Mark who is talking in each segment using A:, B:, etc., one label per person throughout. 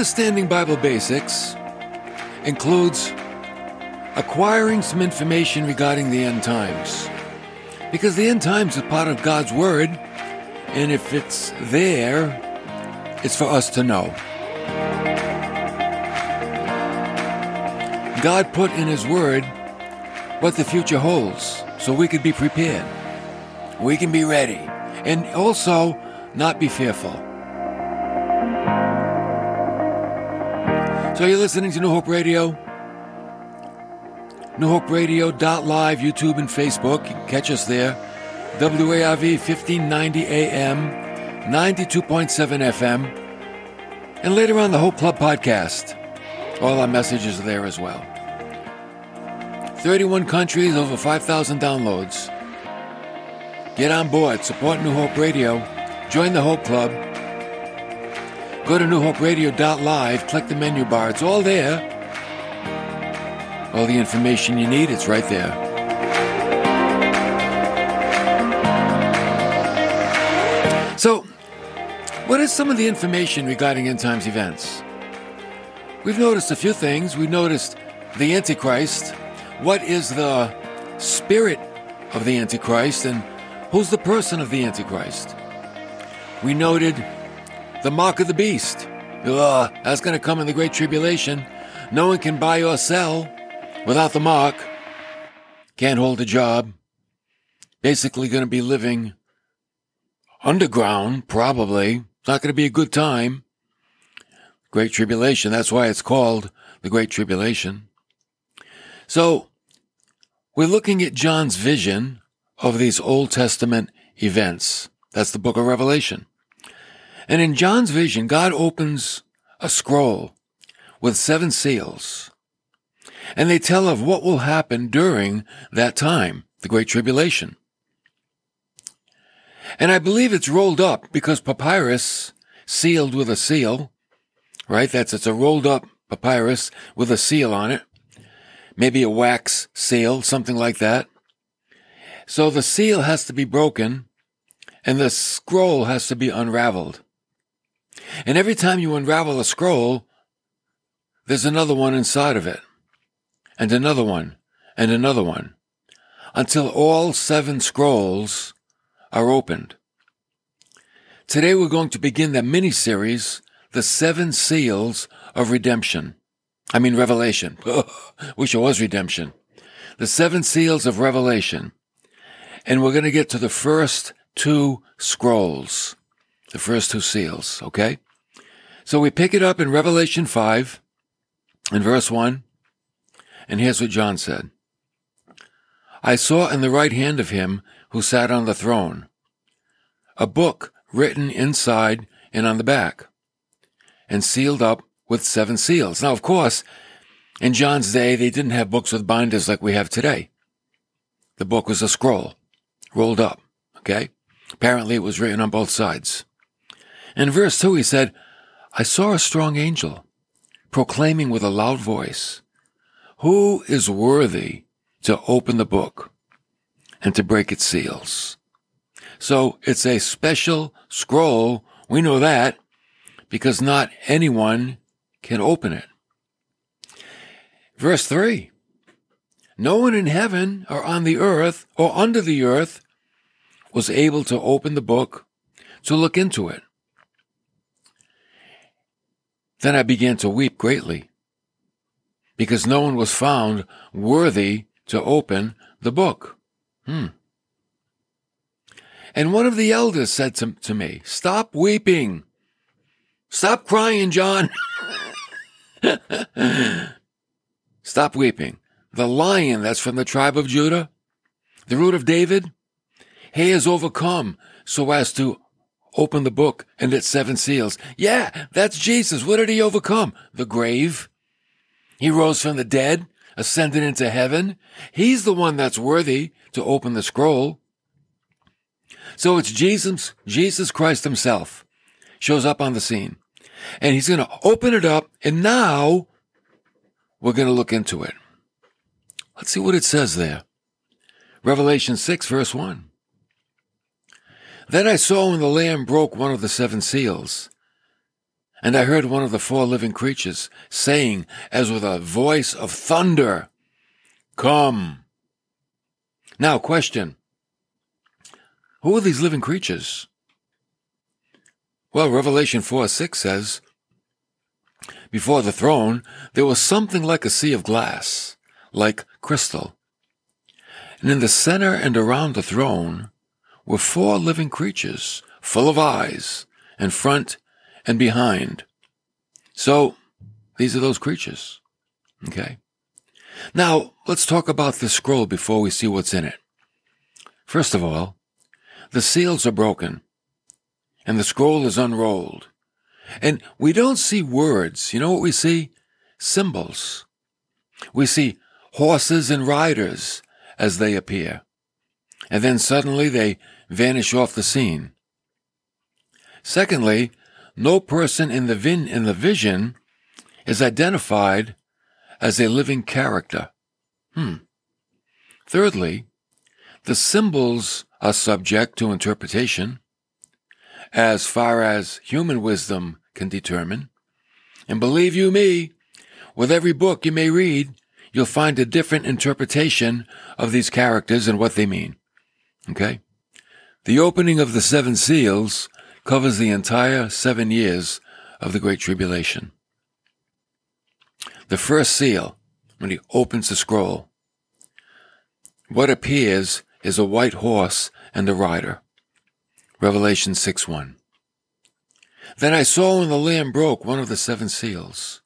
A: Understanding Bible basics includes acquiring some information regarding the end times. Because the end times is part of God's Word, and if it's there, it's for us to know. God put in His Word what the future holds so we could be prepared. We can be ready and also not be fearful. So you're listening to New Hope Radio, newhoperadio.live, YouTube and Facebook. You can catch us there. WARV 1590 AM, 92.7 FM, and later on the Hope Club podcast. All our messages are there as well. 31 countries, over 5,000 downloads. Get on board, support New Hope Radio, join the Hope Club. Go to newhoperadio.live, click the menu bar, it's all there. All the information you need, it's right there. So, what is some of the information regarding end times events? We've noticed a few things. We've noticed the Antichrist. What is the spirit of the Antichrist and who's the person of the Antichrist? We noted the mark of the beast. Ugh, that's going to come in the Great Tribulation. No one can buy or sell without the mark. Can't hold a job. Basically, going to be living underground, probably. It's not going to be a good time. Great Tribulation. That's why it's called the Great Tribulation. So, we're looking at John's vision of these Old Testament events. That's the book of Revelation. And in John's vision, God opens a scroll with seven seals. And they tell of what will happen during that time, the Great Tribulation. And I believe it's rolled up because papyrus sealed with a seal, right? That's, it's a rolled up papyrus with a seal on it. Maybe a wax seal, something like that. So the seal has to be broken and the scroll has to be unraveled. And every time you unravel a scroll, there's another one inside of it, and another one, and another one, until all seven scrolls are opened. Today we're going to begin the mini series, The Seven Seals of Redemption. I mean, Revelation. Wish it was redemption. The Seven Seals of Revelation. And we're going to get to the first two scrolls, the first two seals, okay? So we pick it up in Revelation 5 in verse 1. And here's what John said. I saw in the right hand of him who sat on the throne a book written inside and on the back and sealed up with seven seals. Now, of course, in John's day, they didn't have books with binders like we have today. The book was a scroll rolled up. Okay. Apparently it was written on both sides. In verse two, he said, I saw a strong angel proclaiming with a loud voice, who is worthy to open the book and to break its seals? So it's a special scroll. We know that because not anyone can open it. Verse three. No one in heaven or on the earth or under the earth was able to open the book to look into it. Then I began to weep greatly because no one was found worthy to open the book. Hmm. And one of the elders said to, to me, Stop weeping. Stop crying, John. Stop weeping. The lion that's from the tribe of Judah, the root of David, he has overcome so as to open the book and its seven seals. Yeah, that's Jesus. What did he overcome? The grave. He rose from the dead, ascended into heaven. He's the one that's worthy to open the scroll. So it's Jesus, Jesus Christ himself shows up on the scene and he's going to open it up. And now we're going to look into it. Let's see what it says there. Revelation 6 verse 1. Then I saw when the Lamb broke one of the seven seals, And I heard one of the four living creatures saying, as with a voice of thunder, Come. Now, question. Who are these living creatures? Well, Revelation 4 6 says, Before the throne, there was something like a sea of glass, like crystal. And in the center and around the throne were four living creatures, full of eyes, in front and behind. So, these are those creatures. Okay. Now, let's talk about the scroll before we see what's in it. First of all, the seals are broken and the scroll is unrolled. And we don't see words. You know what we see? Symbols. We see horses and riders as they appear. And then suddenly they vanish off the scene. Secondly, no person in the, vin- in the vision is identified as a living character. Hmm. Thirdly, the symbols are subject to interpretation as far as human wisdom can determine. And believe you me, with every book you may read, you'll find a different interpretation of these characters and what they mean. Okay? The opening of the seven seals covers the entire seven years of the Great Tribulation. The first seal, when he opens the scroll, what appears is a white horse and a rider. Revelation 6 1. Then I saw when the Lamb broke one of the seven seals.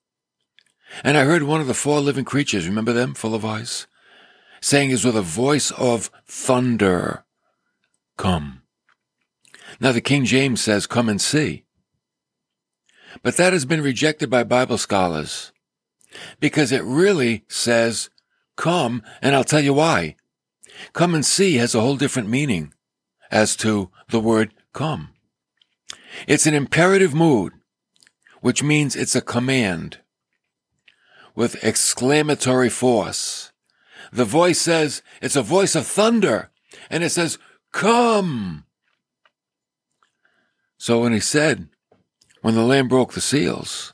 A: And I heard one of the four living creatures, remember them, full of eyes, saying as with a voice of thunder, Come. Now the King James says, Come and see. But that has been rejected by Bible scholars because it really says, Come, and I'll tell you why. Come and see has a whole different meaning as to the word come. It's an imperative mood, which means it's a command with exclamatory force. The voice says it's a voice of thunder and it says, come. So when he said, when the lamb broke the seals,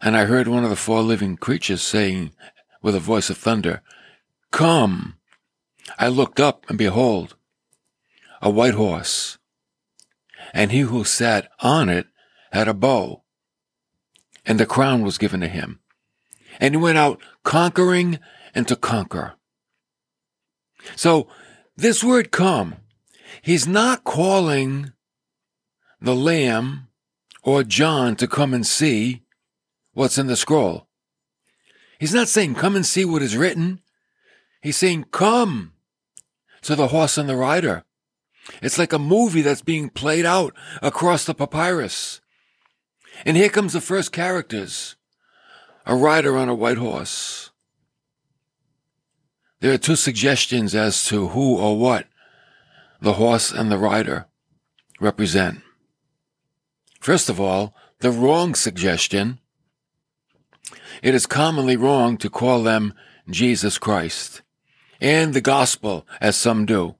A: and I heard one of the four living creatures saying with a voice of thunder, come, I looked up and behold, a white horse, and he who sat on it had a bow, and the crown was given to him. And he went out conquering and to conquer. So this word come, he's not calling the lamb or John to come and see what's in the scroll. He's not saying come and see what is written. He's saying come to the horse and the rider. It's like a movie that's being played out across the papyrus. And here comes the first characters. A rider on a white horse. There are two suggestions as to who or what the horse and the rider represent. First of all, the wrong suggestion. It is commonly wrong to call them Jesus Christ and the gospel as some do.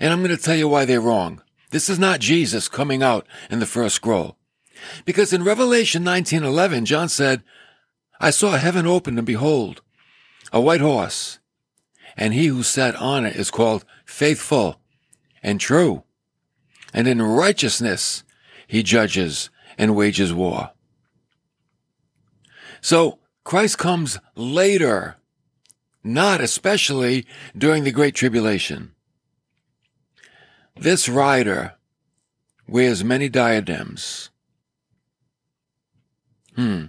A: And I'm going to tell you why they're wrong. This is not Jesus coming out in the first scroll. Because in Revelation 19:11 John said, I saw heaven open and behold, a white horse, and he who sat on it is called faithful and true. And in righteousness he judges and wages war. So Christ comes later, not especially during the Great Tribulation. This rider wears many diadems. Hmm.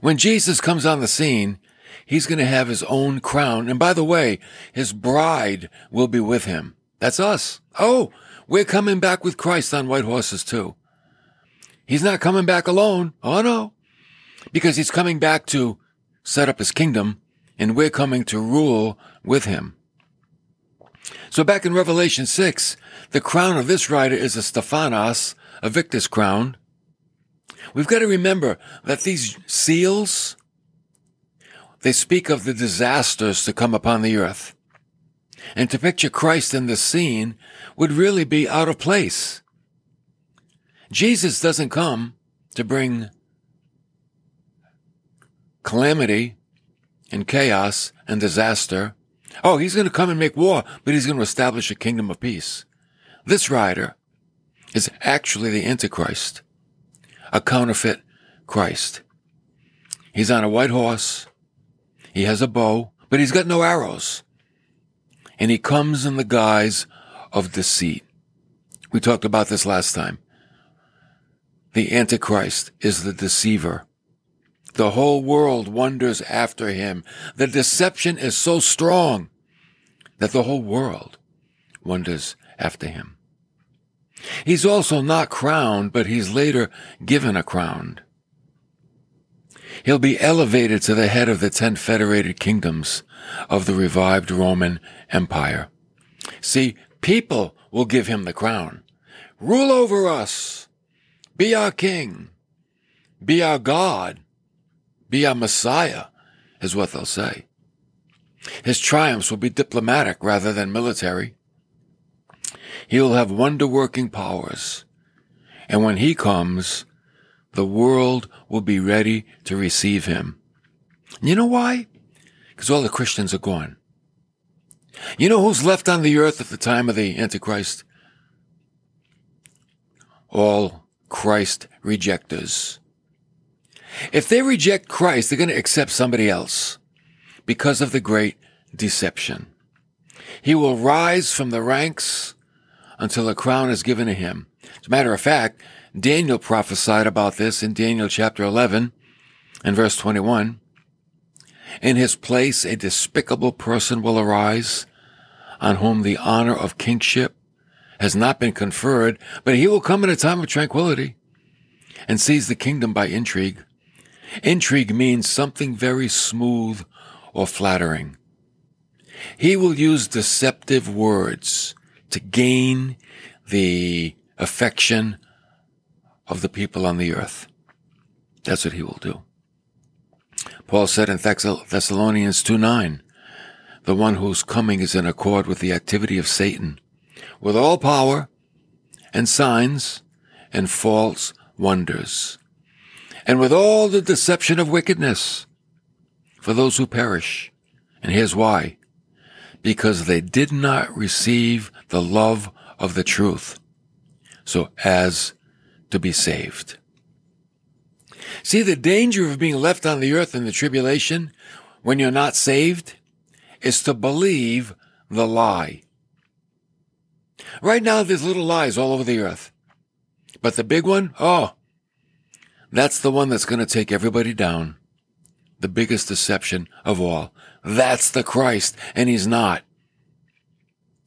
A: When Jesus comes on the scene, he's going to have his own crown. And by the way, his bride will be with him. That's us. Oh, we're coming back with Christ on white horses too. He's not coming back alone. Oh no. Because he's coming back to set up his kingdom and we're coming to rule with him. So back in Revelation 6, the crown of this rider is a Stephanos, a victor's crown. We've got to remember that these seals, they speak of the disasters to come upon the earth. And to picture Christ in the scene would really be out of place. Jesus doesn't come to bring calamity and chaos and disaster. Oh, he's going to come and make war, but he's going to establish a kingdom of peace. This rider is actually the Antichrist, a counterfeit Christ. He's on a white horse. He has a bow, but he's got no arrows. And he comes in the guise of deceit. We talked about this last time. The Antichrist is the deceiver. The whole world wonders after him. The deception is so strong that the whole world wonders after him. He's also not crowned, but he's later given a crown. He'll be elevated to the head of the ten federated kingdoms of the revived Roman Empire. See, people will give him the crown. Rule over us. Be our king. Be our God. Be our Messiah, is what they'll say. His triumphs will be diplomatic rather than military. He will have wonder working powers. And when he comes, the world will be ready to receive him. You know why? Because all the Christians are gone. You know who's left on the earth at the time of the Antichrist? All Christ rejectors. If they reject Christ, they're going to accept somebody else because of the great deception. He will rise from the ranks until a crown is given to him. As a matter of fact, Daniel prophesied about this in Daniel chapter 11 and verse 21. In his place, a despicable person will arise on whom the honor of kingship has not been conferred, but he will come in a time of tranquility and seize the kingdom by intrigue. Intrigue means something very smooth or flattering. He will use deceptive words to gain the affection of the people on the earth. That's what he will do. Paul said in Thessalonians 2 9, the one whose coming is in accord with the activity of Satan, with all power and signs and false wonders, and with all the deception of wickedness for those who perish. And here's why. Because they did not receive the love of the truth. So as to be saved. See, the danger of being left on the earth in the tribulation when you're not saved is to believe the lie. Right now, there's little lies all over the earth. But the big one, oh, that's the one that's going to take everybody down. The biggest deception of all. That's the Christ, and he's not.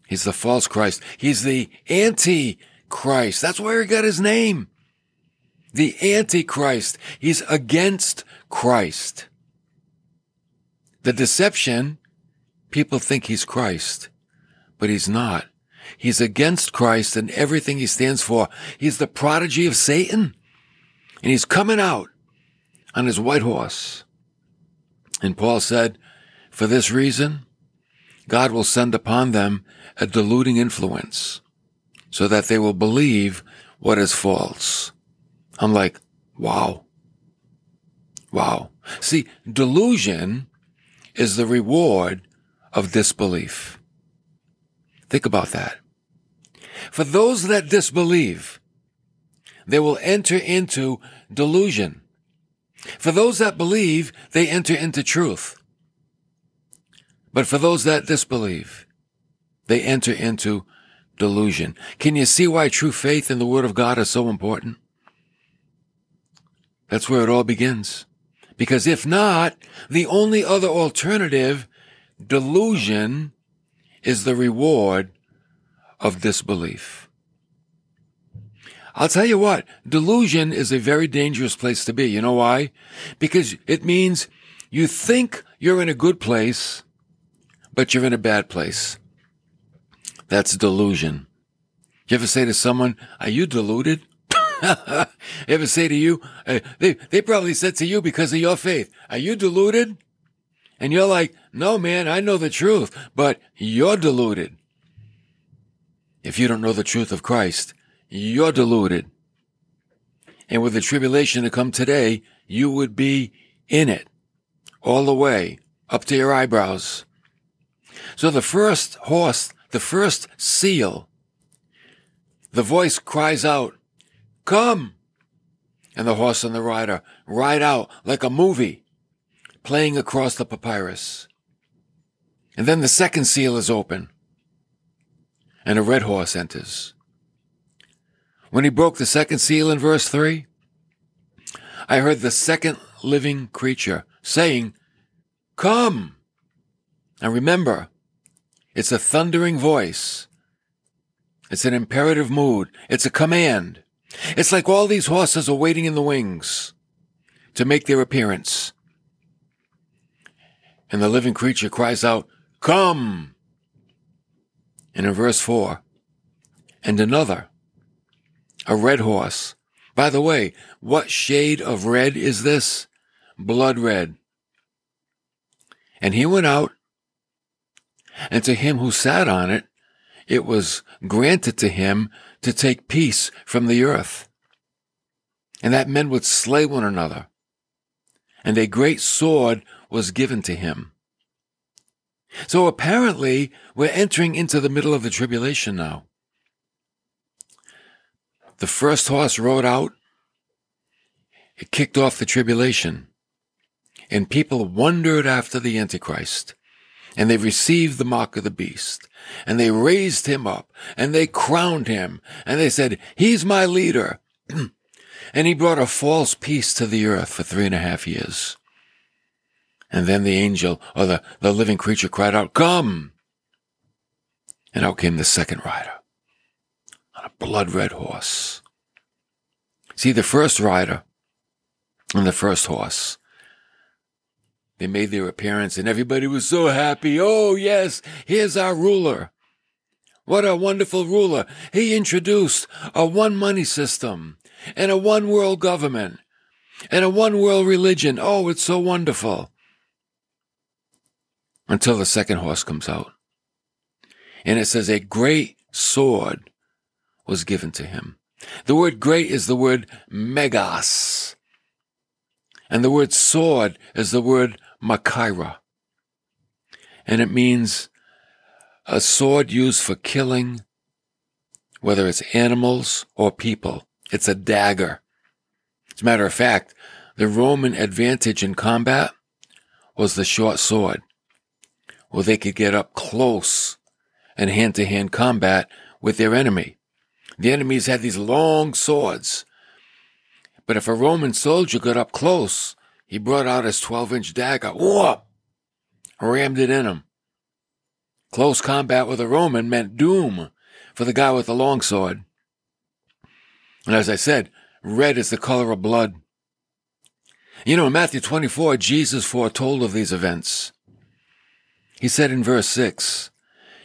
A: He's the false Christ. He's the anti-Christ. That's where he got his name. The antichrist. He's against Christ. The deception, people think he's Christ, but he's not. He's against Christ and everything he stands for. He's the prodigy of Satan. And he's coming out on his white horse. And Paul said, for this reason, God will send upon them a deluding influence so that they will believe what is false. I'm like, wow. Wow. See, delusion is the reward of disbelief. Think about that. For those that disbelieve, they will enter into delusion. For those that believe, they enter into truth. But for those that disbelieve, they enter into delusion. Can you see why true faith in the Word of God is so important? That's where it all begins. Because if not, the only other alternative, delusion, is the reward of disbelief. I'll tell you what, delusion is a very dangerous place to be. You know why? Because it means you think you're in a good place, but you're in a bad place. That's delusion. You ever say to someone, are you deluded? ever say to you, uh, they, they probably said to you because of your faith, are you deluded? And you're like, no, man, I know the truth, but you're deluded. If you don't know the truth of Christ, you're deluded. And with the tribulation to come today, you would be in it all the way up to your eyebrows. So the first horse, the first seal, the voice cries out, come! And the horse and the rider ride out like a movie playing across the papyrus. And then the second seal is open and a red horse enters. When he broke the second seal in verse 3, I heard the second living creature saying, Come! And remember, it's a thundering voice. It's an imperative mood. It's a command. It's like all these horses are waiting in the wings to make their appearance. And the living creature cries out, Come! And in verse 4, and another, a red horse. By the way, what shade of red is this? Blood red. And he went out, and to him who sat on it, it was granted to him to take peace from the earth, and that men would slay one another. And a great sword was given to him. So apparently, we're entering into the middle of the tribulation now. The first horse rode out. It kicked off the tribulation. And people wondered after the Antichrist. And they received the mark of the beast. And they raised him up. And they crowned him. And they said, He's my leader. and he brought a false peace to the earth for three and a half years. And then the angel or the, the living creature cried out, Come! And out came the second rider on a blood red horse. See, the first rider and the first horse, they made their appearance and everybody was so happy. Oh, yes, here's our ruler. What a wonderful ruler. He introduced a one money system and a one world government and a one world religion. Oh, it's so wonderful until the second horse comes out. And it says, a great sword was given to him. The word great is the word megas. And the word sword is the word makaira. And it means a sword used for killing, whether it's animals or people. It's a dagger. As a matter of fact, the Roman advantage in combat was the short sword where they could get up close and hand to hand combat with their enemy. The enemies had these long swords. But if a Roman soldier got up close, he brought out his 12 inch dagger, whoop, rammed it in him. Close combat with a Roman meant doom for the guy with the long sword. And as I said, red is the color of blood. You know, in Matthew 24, Jesus foretold of these events. He said in verse 6,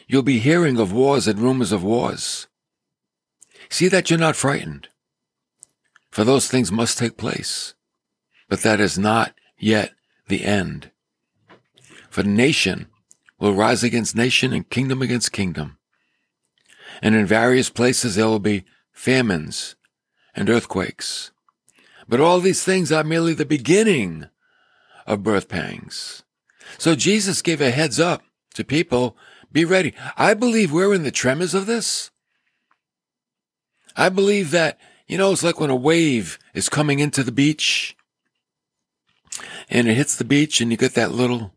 A: You'll be hearing of wars and rumors of wars. See that you're not frightened, for those things must take place. But that is not yet the end. For nation will rise against nation and kingdom against kingdom. And in various places there will be famines and earthquakes. But all these things are merely the beginning of birth pangs. So Jesus gave a heads up to people. Be ready. I believe we're in the tremors of this. I believe that, you know, it's like when a wave is coming into the beach and it hits the beach and you get that little,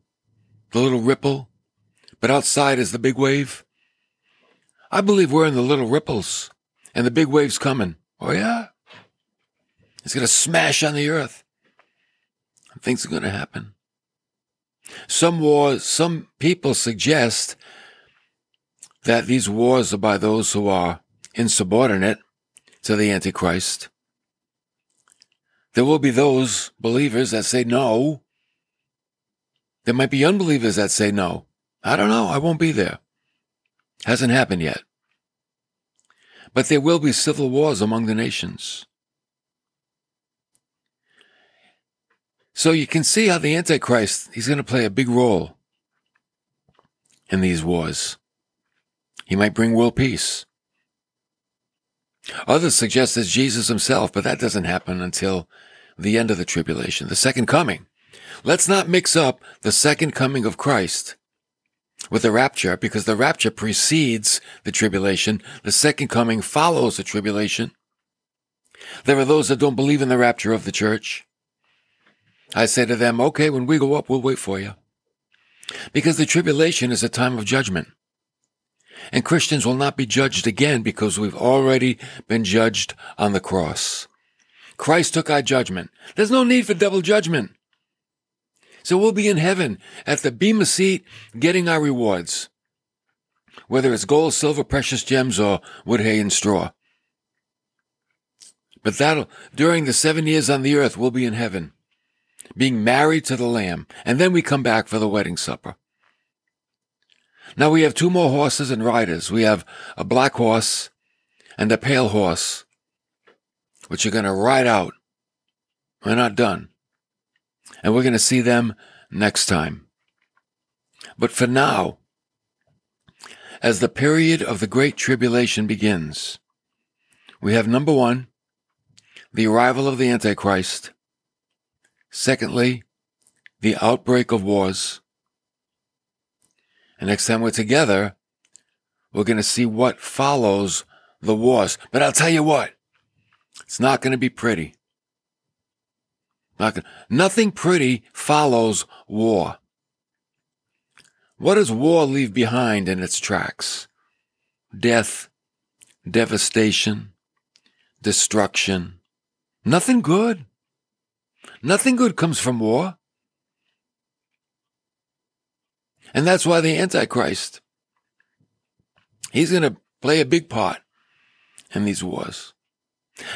A: the little ripple, but outside is the big wave. I believe we're in the little ripples and the big wave's coming. Oh yeah? It's going to smash on the earth. Things are going to happen. Some wars, some people suggest that these wars are by those who are insubordinate to the Antichrist. There will be those believers that say no. There might be unbelievers that say no. I don't know. I won't be there. Hasn't happened yet. But there will be civil wars among the nations. So you can see how the Antichrist, he's going to play a big role in these wars. He might bring world peace. Others suggest it's Jesus himself, but that doesn't happen until the end of the tribulation, the second coming. Let's not mix up the second coming of Christ with the rapture because the rapture precedes the tribulation. The second coming follows the tribulation. There are those that don't believe in the rapture of the church. I say to them, okay, when we go up, we'll wait for you. Because the tribulation is a time of judgment. And Christians will not be judged again because we've already been judged on the cross. Christ took our judgment. There's no need for double judgment. So we'll be in heaven at the Bema seat getting our rewards. Whether it's gold, silver, precious gems, or wood, hay, and straw. But that'll, during the seven years on the earth, we'll be in heaven, being married to the Lamb, and then we come back for the wedding supper. Now we have two more horses and riders. We have a black horse and a pale horse, which are going to ride out. We're not done. And we're going to see them next time. But for now, as the period of the Great Tribulation begins, we have number one, the arrival of the Antichrist. Secondly, the outbreak of wars. And next time we're together, we're going to see what follows the wars. But I'll tell you what, it's not going to be pretty. Not gonna, nothing pretty follows war. What does war leave behind in its tracks? Death, devastation, destruction. Nothing good. Nothing good comes from war. And that's why the Antichrist, he's going to play a big part in these wars.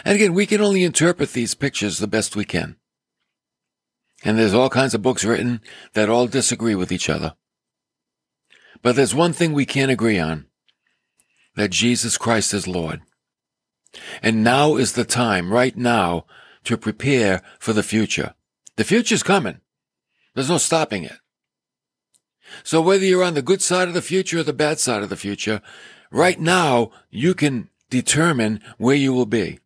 A: And again, we can only interpret these pictures the best we can. And there's all kinds of books written that all disagree with each other. But there's one thing we can't agree on that Jesus Christ is Lord. And now is the time, right now, to prepare for the future. The future's coming. There's no stopping it. So whether you're on the good side of the future or the bad side of the future, right now you can determine where you will be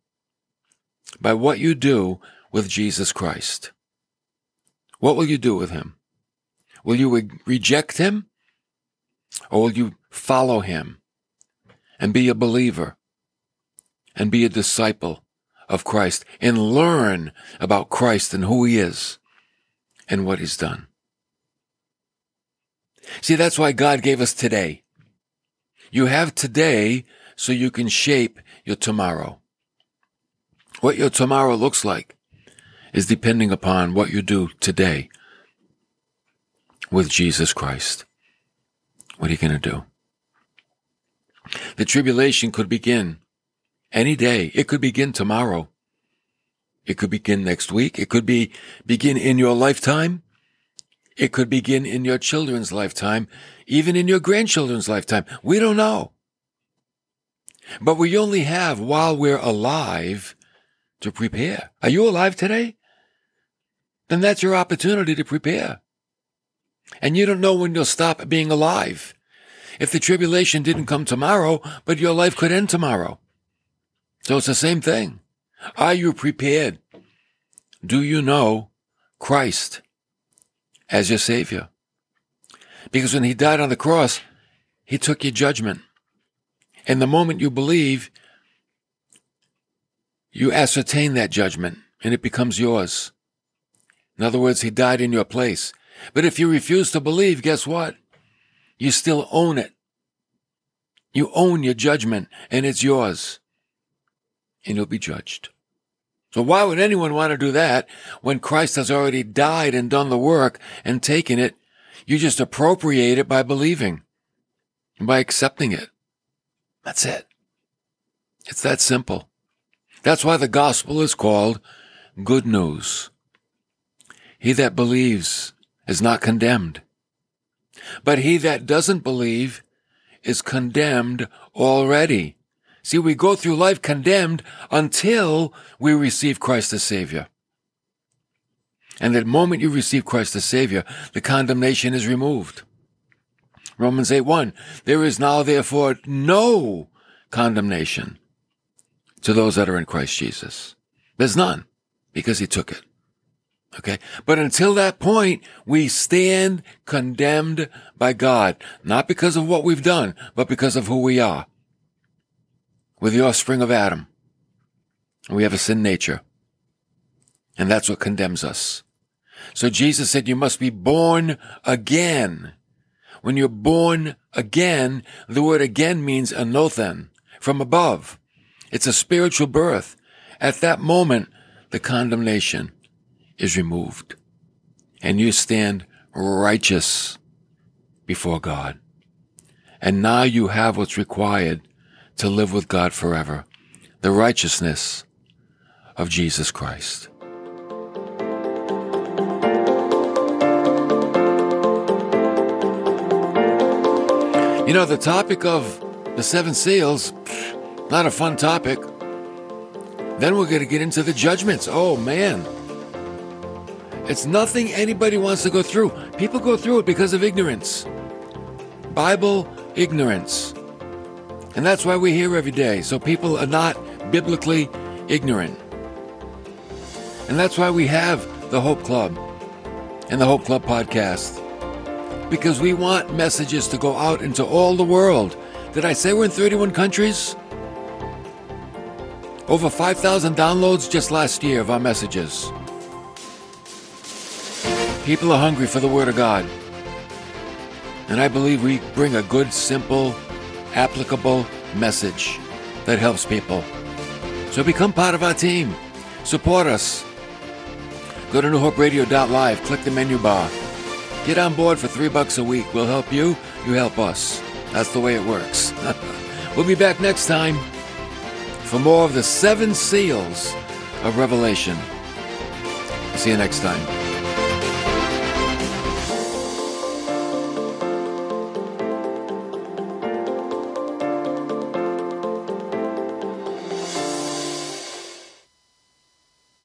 A: by what you do with Jesus Christ. What will you do with him? Will you re- reject him or will you follow him and be a believer and be a disciple of Christ and learn about Christ and who he is and what he's done? See, that's why God gave us today. You have today so you can shape your tomorrow. What your tomorrow looks like is depending upon what you do today with Jesus Christ. What are you going to do? The tribulation could begin any day. It could begin tomorrow. It could begin next week. It could be begin in your lifetime. It could begin in your children's lifetime, even in your grandchildren's lifetime. We don't know. But we only have while we're alive to prepare. Are you alive today? Then that's your opportunity to prepare. And you don't know when you'll stop being alive. If the tribulation didn't come tomorrow, but your life could end tomorrow. So it's the same thing. Are you prepared? Do you know Christ? As your Savior. Because when He died on the cross, He took your judgment. And the moment you believe, you ascertain that judgment and it becomes yours. In other words, He died in your place. But if you refuse to believe, guess what? You still own it. You own your judgment and it's yours. And you'll be judged. So why would anyone want to do that when Christ has already died and done the work and taken it? You just appropriate it by believing, by accepting it. That's it. It's that simple. That's why the gospel is called good news. He that believes is not condemned, but he that doesn't believe is condemned already See, we go through life condemned until we receive Christ as Savior. And the moment you receive Christ as Savior, the condemnation is removed. Romans 8 1. There is now therefore no condemnation to those that are in Christ Jesus. There's none because he took it. Okay. But until that point, we stand condemned by God, not because of what we've done, but because of who we are. We're the offspring of Adam. We have a sin nature. And that's what condemns us. So Jesus said you must be born again. When you're born again, the word again means anothen, from above. It's a spiritual birth. At that moment, the condemnation is removed and you stand righteous before God. And now you have what's required to live with God forever. The righteousness of Jesus Christ. You know, the topic of the seven seals, not a fun topic. Then we're going to get into the judgments. Oh, man. It's nothing anybody wants to go through. People go through it because of ignorance. Bible ignorance. And that's why we're here every day. So people are not biblically ignorant. And that's why we have the Hope Club and the Hope Club podcast. Because we want messages to go out into all the world. Did I say we're in 31 countries? Over 5,000 downloads just last year of our messages. People are hungry for the Word of God. And I believe we bring a good, simple, applicable message that helps people. So become part of our team. Support us. Go to newhoperadio.live, click the menu bar. Get on board for three bucks a week. We'll help you, you help us. That's the way it works. we'll be back next time for more of the seven seals of Revelation. See you next time.